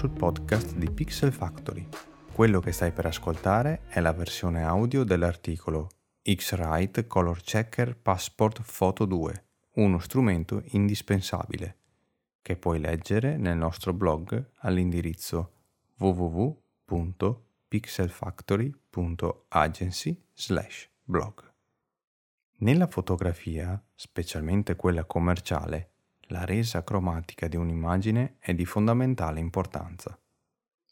Sul podcast di Pixel Factory. Quello che stai per ascoltare è la versione audio dell'articolo X-Rite Color Checker Passport Photo 2, uno strumento indispensabile, che puoi leggere nel nostro blog all'indirizzo www.pixelfactory.agency/blog. Nella fotografia, specialmente quella commerciale, la resa cromatica di un'immagine è di fondamentale importanza.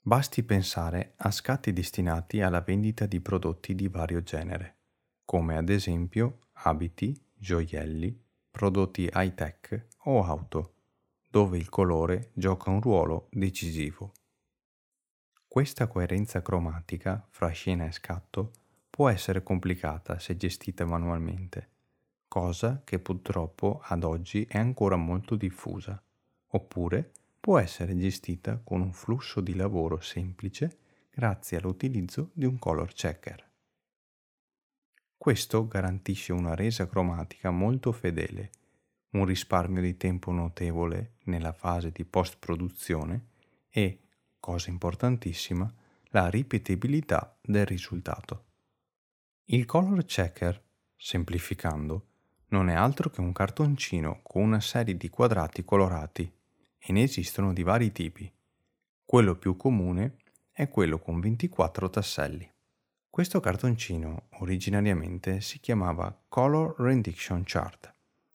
Basti pensare a scatti destinati alla vendita di prodotti di vario genere, come ad esempio abiti, gioielli, prodotti high-tech o auto, dove il colore gioca un ruolo decisivo. Questa coerenza cromatica fra scena e scatto può essere complicata se gestita manualmente, cosa che purtroppo ad oggi è ancora molto diffusa, oppure può essere gestita con un flusso di lavoro semplice grazie all'utilizzo di un color checker. Questo garantisce una resa cromatica molto fedele, un risparmio di tempo notevole nella fase di post-produzione e, cosa importantissima, la ripetibilità del risultato. Il color checker, semplificando, non è altro che un cartoncino con una serie di quadrati colorati e ne esistono di vari tipi. Quello più comune è quello con 24 tasselli. Questo cartoncino originariamente si chiamava Color Rendition Chart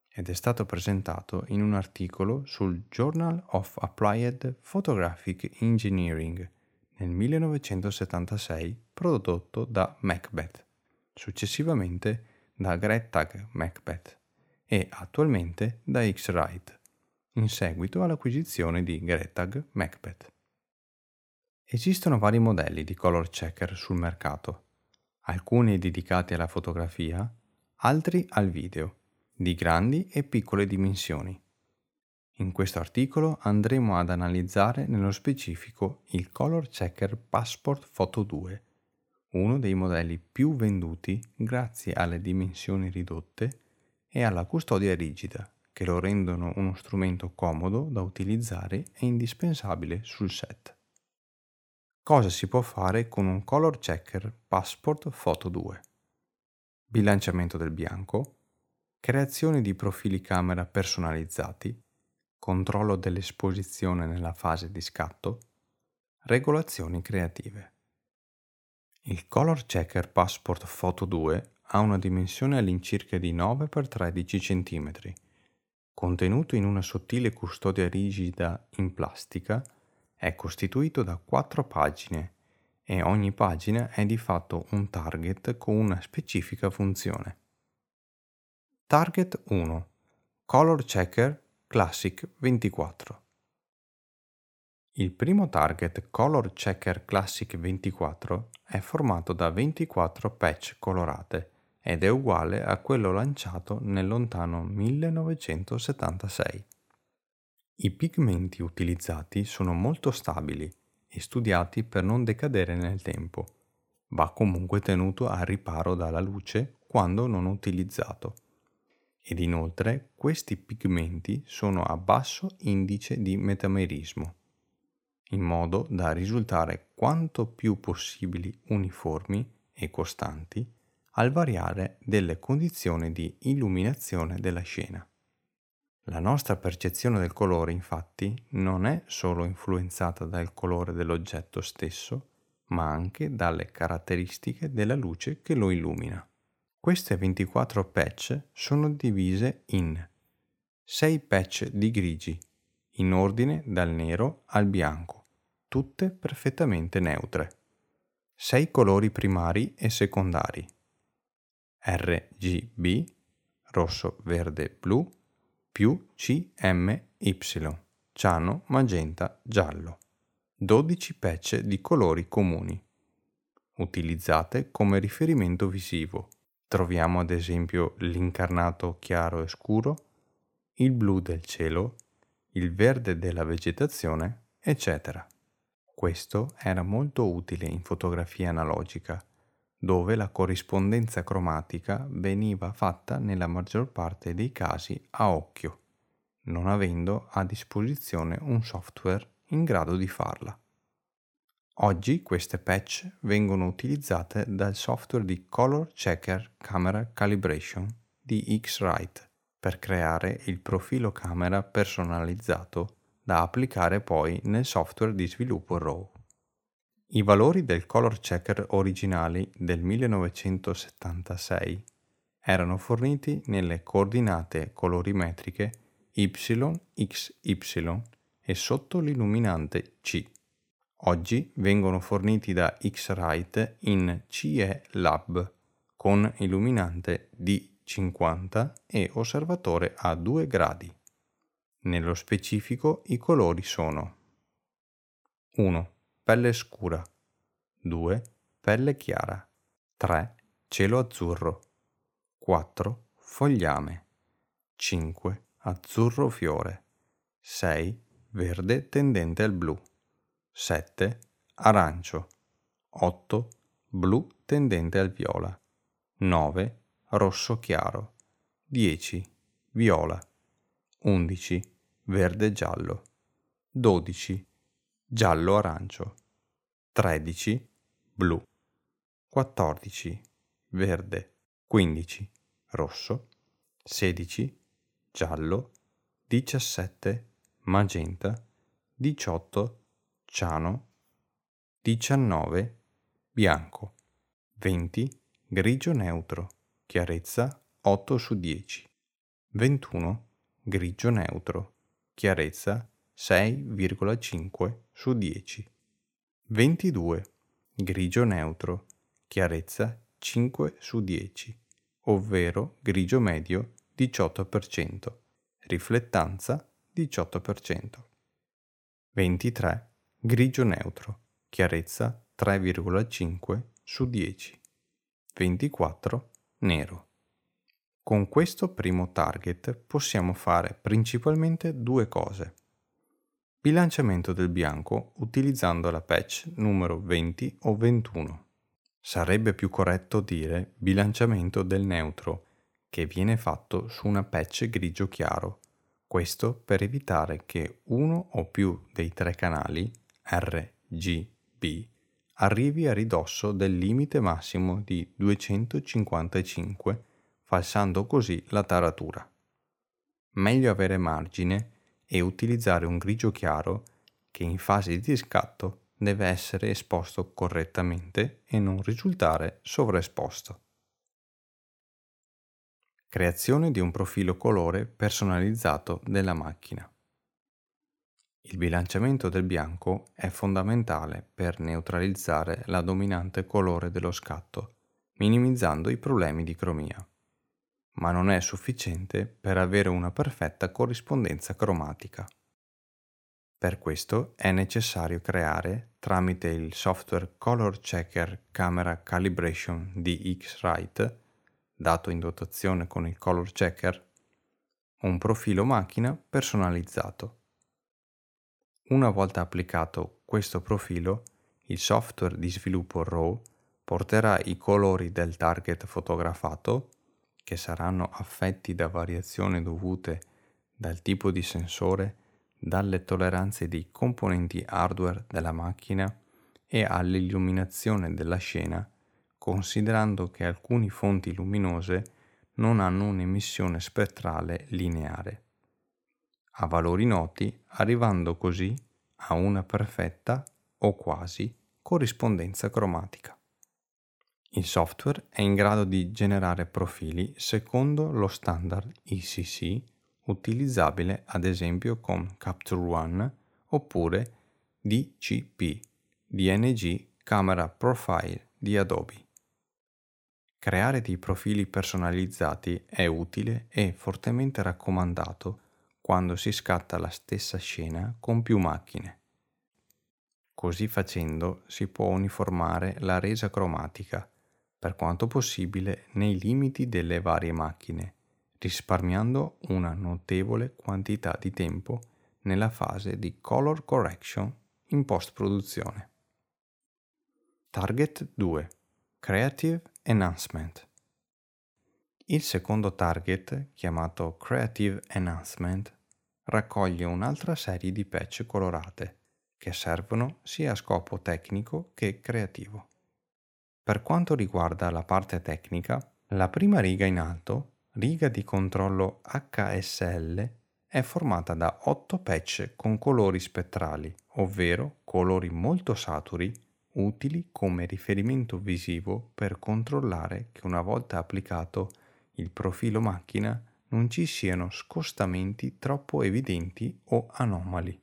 ed è stato presentato in un articolo sul Journal of Applied Photographic Engineering nel 1976 prodotto da Macbeth successivamente da Grettag Macbeth e attualmente da X-Rite, in seguito all'acquisizione di Grettag Macbeth. Esistono vari modelli di color checker sul mercato, alcuni dedicati alla fotografia, altri al video, di grandi e piccole dimensioni. In questo articolo andremo ad analizzare nello specifico il Color Checker Passport Photo 2 uno dei modelli più venduti grazie alle dimensioni ridotte e alla custodia rigida, che lo rendono uno strumento comodo da utilizzare e indispensabile sul set. Cosa si può fare con un Color Checker Passport Photo 2? Bilanciamento del bianco, creazione di profili camera personalizzati, controllo dell'esposizione nella fase di scatto, regolazioni creative. Il Color Checker Passport Photo 2 ha una dimensione all'incirca di 9x13 cm. Contenuto in una sottile custodia rigida in plastica, è costituito da quattro pagine e ogni pagina è di fatto un target con una specifica funzione. Target 1 Color Checker Classic 24 il primo target Color Checker Classic 24 è formato da 24 patch colorate ed è uguale a quello lanciato nel lontano 1976. I pigmenti utilizzati sono molto stabili e studiati per non decadere nel tempo. Va comunque tenuto a riparo dalla luce quando non utilizzato. Ed inoltre questi pigmenti sono a basso indice di metamerismo in modo da risultare quanto più possibili uniformi e costanti al variare delle condizioni di illuminazione della scena. La nostra percezione del colore infatti non è solo influenzata dal colore dell'oggetto stesso, ma anche dalle caratteristiche della luce che lo illumina. Queste 24 patch sono divise in 6 patch di grigi, in ordine dal nero al bianco, tutte perfettamente neutre. Sei colori primari e secondari. RGB, rosso, verde, blu, più CMY, ciano, magenta, giallo. 12 patch di colori comuni, utilizzate come riferimento visivo. Troviamo ad esempio l'incarnato chiaro e scuro, il blu del cielo, il verde della vegetazione, eccetera. Questo era molto utile in fotografia analogica, dove la corrispondenza cromatica veniva fatta nella maggior parte dei casi a occhio, non avendo a disposizione un software in grado di farla. Oggi queste patch vengono utilizzate dal software di Color Checker Camera Calibration di X-Rite per creare il profilo camera personalizzato da applicare poi nel software di sviluppo RAW. I valori del color checker originali del 1976 erano forniti nelle coordinate colorimetriche y, x, y e sotto l'illuminante C. Oggi vengono forniti da X-Rite in CE Lab con illuminante D50 e osservatore a 2 gradi. Nello specifico i colori sono 1. Pelle scura 2. Pelle chiara 3. Cielo azzurro 4. Fogliame 5. Azzurro fiore 6. Verde tendente al blu 7. Arancio. 8. Blu tendente al viola. 9. Rosso chiaro. 10. Viola. 11. Verde giallo. 12. Giallo arancio. 13. Blu. 14. Verde. 15. Rosso. 16. Giallo. 17. Magenta. 18 ciano, 19 bianco, 20 grigio neutro, chiarezza 8 su 10, 21 grigio neutro, chiarezza 6,5 su 10, 22 grigio neutro, chiarezza 5 su 10, ovvero grigio medio 18%, riflettanza 18%. 23 grigio neutro, chiarezza 3,5 su 10, 24 nero. Con questo primo target possiamo fare principalmente due cose. Bilanciamento del bianco utilizzando la patch numero 20 o 21. Sarebbe più corretto dire bilanciamento del neutro, che viene fatto su una patch grigio chiaro, questo per evitare che uno o più dei tre canali RGB arrivi a ridosso del limite massimo di 255, falsando così la taratura. Meglio avere margine e utilizzare un grigio chiaro che in fase di scatto deve essere esposto correttamente e non risultare sovraesposto. Creazione di un profilo colore personalizzato della macchina. Il bilanciamento del bianco è fondamentale per neutralizzare la dominante colore dello scatto, minimizzando i problemi di cromia, ma non è sufficiente per avere una perfetta corrispondenza cromatica. Per questo è necessario creare, tramite il software Color Checker Camera Calibration di X-Rite, dato in dotazione con il Color Checker, un profilo macchina personalizzato una volta applicato questo profilo, il software di sviluppo RAW porterà i colori del target fotografato, che saranno affetti da variazioni dovute dal tipo di sensore, dalle tolleranze di componenti hardware della macchina e all'illuminazione della scena, considerando che alcune fonti luminose non hanno un'emissione spettrale lineare a valori noti, arrivando così a una perfetta o quasi corrispondenza cromatica. Il software è in grado di generare profili secondo lo standard ICC utilizzabile ad esempio con Capture One oppure DCP, DNG Camera Profile di Adobe. Creare dei profili personalizzati è utile e fortemente raccomandato quando si scatta la stessa scena con più macchine. Così facendo si può uniformare la resa cromatica, per quanto possibile nei limiti delle varie macchine, risparmiando una notevole quantità di tempo nella fase di color correction in post-produzione. Target 2 Creative Enhancement il secondo target, chiamato Creative Enhancement, raccoglie un'altra serie di patch colorate, che servono sia a scopo tecnico che creativo. Per quanto riguarda la parte tecnica, la prima riga in alto, riga di controllo HSL, è formata da 8 patch con colori spettrali, ovvero colori molto saturi, utili come riferimento visivo per controllare che una volta applicato il profilo macchina non ci siano scostamenti troppo evidenti o anomali.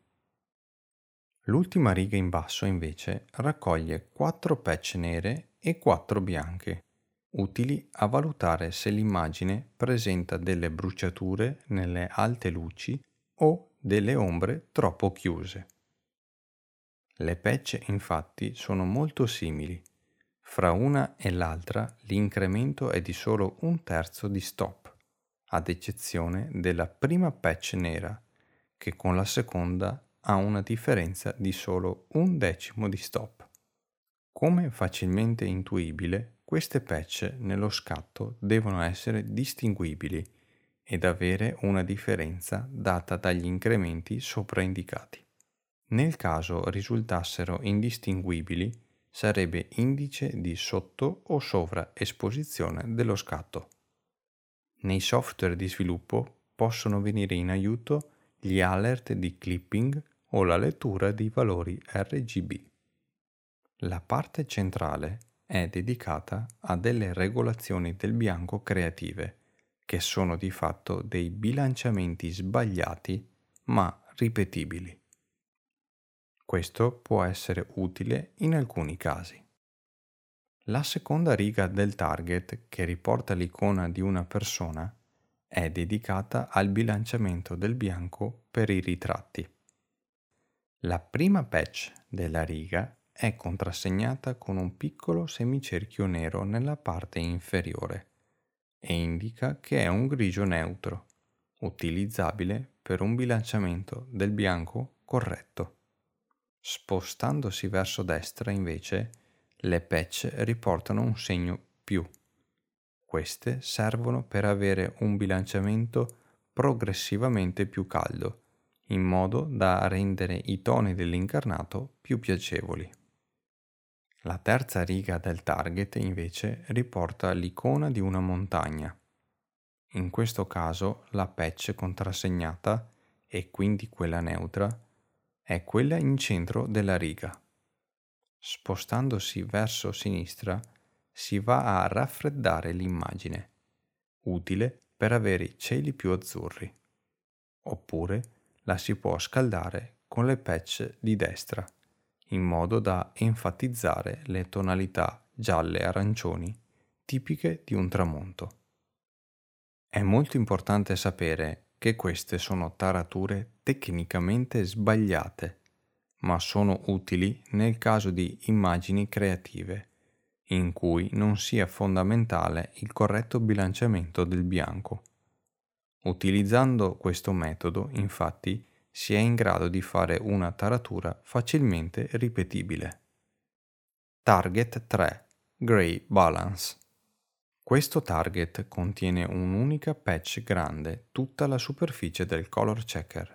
L'ultima riga in basso invece raccoglie 4 patch nere e 4 bianche, utili a valutare se l'immagine presenta delle bruciature nelle alte luci o delle ombre troppo chiuse. Le patch infatti sono molto simili. Fra una e l'altra l'incremento è di solo un terzo di stop, ad eccezione della prima patch nera, che con la seconda ha una differenza di solo un decimo di stop. Come facilmente intuibile, queste patch nello scatto devono essere distinguibili ed avere una differenza data dagli incrementi sopraindicati. Nel caso risultassero indistinguibili, sarebbe indice di sotto o sovraesposizione dello scatto. Nei software di sviluppo possono venire in aiuto gli alert di clipping o la lettura di valori RGB. La parte centrale è dedicata a delle regolazioni del bianco creative, che sono di fatto dei bilanciamenti sbagliati ma ripetibili. Questo può essere utile in alcuni casi. La seconda riga del target, che riporta l'icona di una persona, è dedicata al bilanciamento del bianco per i ritratti. La prima patch della riga è contrassegnata con un piccolo semicerchio nero nella parte inferiore e indica che è un grigio neutro, utilizzabile per un bilanciamento del bianco corretto. Spostandosi verso destra, invece, le patch riportano un segno più. Queste servono per avere un bilanciamento progressivamente più caldo, in modo da rendere i toni dell'incarnato più piacevoli. La terza riga del target invece riporta l'icona di una montagna. In questo caso la patch contrassegnata, e quindi quella neutra, è quella in centro della riga. Spostandosi verso sinistra si va a raffreddare l'immagine, utile per avere i cieli più azzurri, oppure la si può scaldare con le patch di destra in modo da enfatizzare le tonalità gialle-arancioni tipiche di un tramonto. È molto importante sapere che queste sono tarature tecnicamente sbagliate, ma sono utili nel caso di immagini creative, in cui non sia fondamentale il corretto bilanciamento del bianco. Utilizzando questo metodo, infatti, si è in grado di fare una taratura facilmente ripetibile. Target 3 Gray Balance questo target contiene un'unica patch grande tutta la superficie del color checker.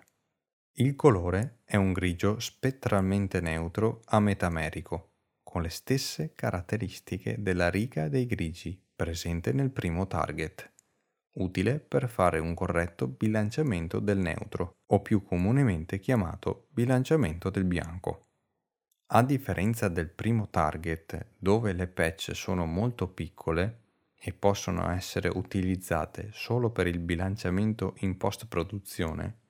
Il colore è un grigio spettralmente neutro a metamerico, con le stesse caratteristiche della riga dei grigi presente nel primo target utile per fare un corretto bilanciamento del neutro, o più comunemente chiamato bilanciamento del bianco. A differenza del primo target, dove le patch sono molto piccole e possono essere utilizzate solo per il bilanciamento in post-produzione,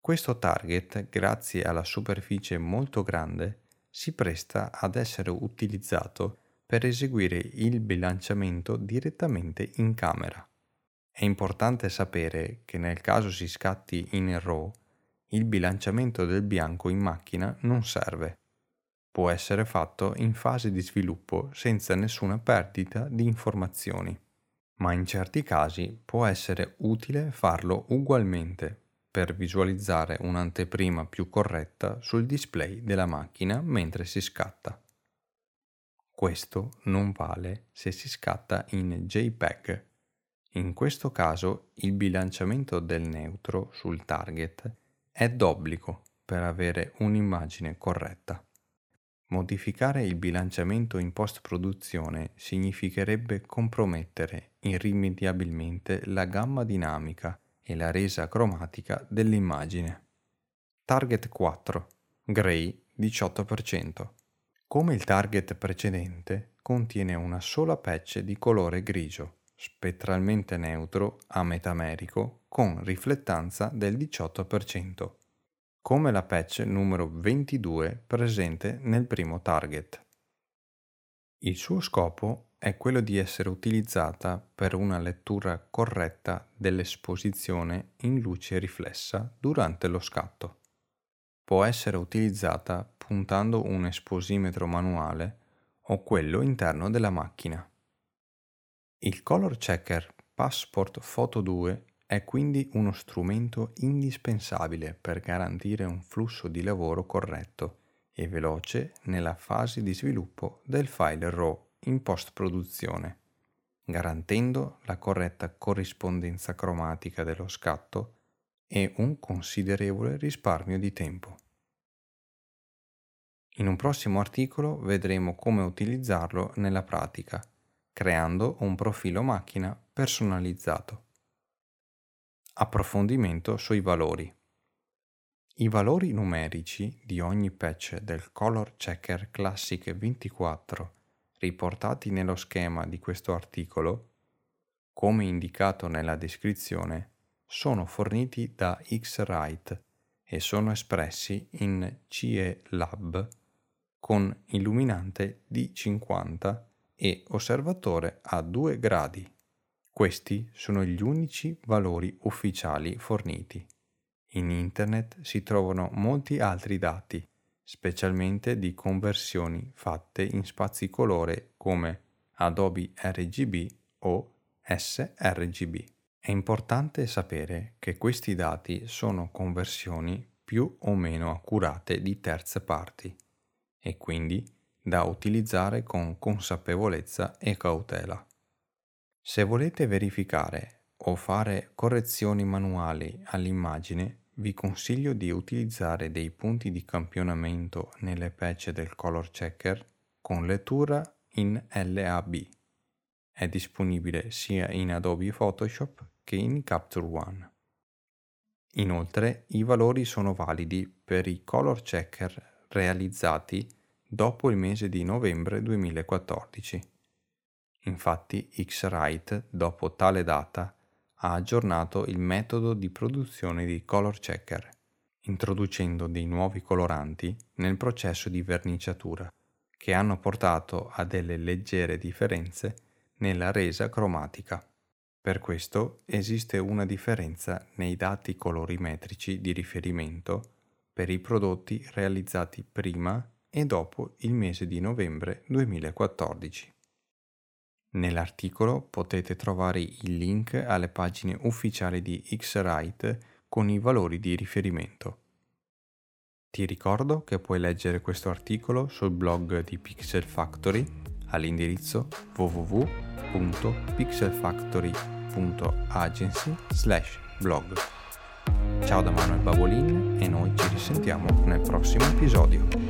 questo target, grazie alla superficie molto grande, si presta ad essere utilizzato per eseguire il bilanciamento direttamente in camera. È importante sapere che nel caso si scatti in RAW, il bilanciamento del bianco in macchina non serve. Può essere fatto in fase di sviluppo senza nessuna perdita di informazioni, ma in certi casi può essere utile farlo ugualmente per visualizzare un'anteprima più corretta sul display della macchina mentre si scatta. Questo non vale se si scatta in JPEG in questo caso il bilanciamento del neutro sul target è d'obbligo per avere un'immagine corretta. Modificare il bilanciamento in post-produzione significherebbe compromettere irrimediabilmente la gamma dinamica e la resa cromatica dell'immagine. Target 4. Gray 18%. Come il target precedente, contiene una sola patch di colore grigio, spettralmente neutro a metamerico con riflettanza del 18% come la patch numero 22 presente nel primo target. Il suo scopo è quello di essere utilizzata per una lettura corretta dell'esposizione in luce riflessa durante lo scatto. Può essere utilizzata puntando un esposimetro manuale o quello interno della macchina. Il Color Checker Passport Photo 2 è quindi uno strumento indispensabile per garantire un flusso di lavoro corretto e veloce nella fase di sviluppo del file RAW in post-produzione, garantendo la corretta corrispondenza cromatica dello scatto e un considerevole risparmio di tempo. In un prossimo articolo vedremo come utilizzarlo nella pratica, creando un profilo macchina personalizzato. Approfondimento sui valori. I valori numerici di ogni patch del Color Checker Classic 24 riportati nello schema di questo articolo, come indicato nella descrizione, sono forniti da X-Rite e sono espressi in CE Lab con illuminante D50 e osservatore a 2 gradi. Questi sono gli unici valori ufficiali forniti. In Internet si trovano molti altri dati, specialmente di conversioni fatte in spazi colore come Adobe RGB o sRGB. È importante sapere che questi dati sono conversioni più o meno accurate di terze parti e quindi da utilizzare con consapevolezza e cautela. Se volete verificare o fare correzioni manuali all'immagine, vi consiglio di utilizzare dei punti di campionamento nelle patch del Color Checker con lettura in LAB. È disponibile sia in Adobe Photoshop che in Capture One. Inoltre, i valori sono validi per i color checker realizzati dopo il mese di novembre 2014. Infatti X-Rite, dopo tale data, ha aggiornato il metodo di produzione di color checker, introducendo dei nuovi coloranti nel processo di verniciatura, che hanno portato a delle leggere differenze nella resa cromatica. Per questo esiste una differenza nei dati colorimetrici di riferimento per i prodotti realizzati prima e dopo il mese di novembre 2014. Nell'articolo potete trovare il link alle pagine ufficiali di X-Rite con i valori di riferimento. Ti ricordo che puoi leggere questo articolo sul blog di Pixel Factory all'indirizzo www.pixelfactory.agency/blog. Ciao da Manuel Babolin e noi ci risentiamo nel prossimo episodio.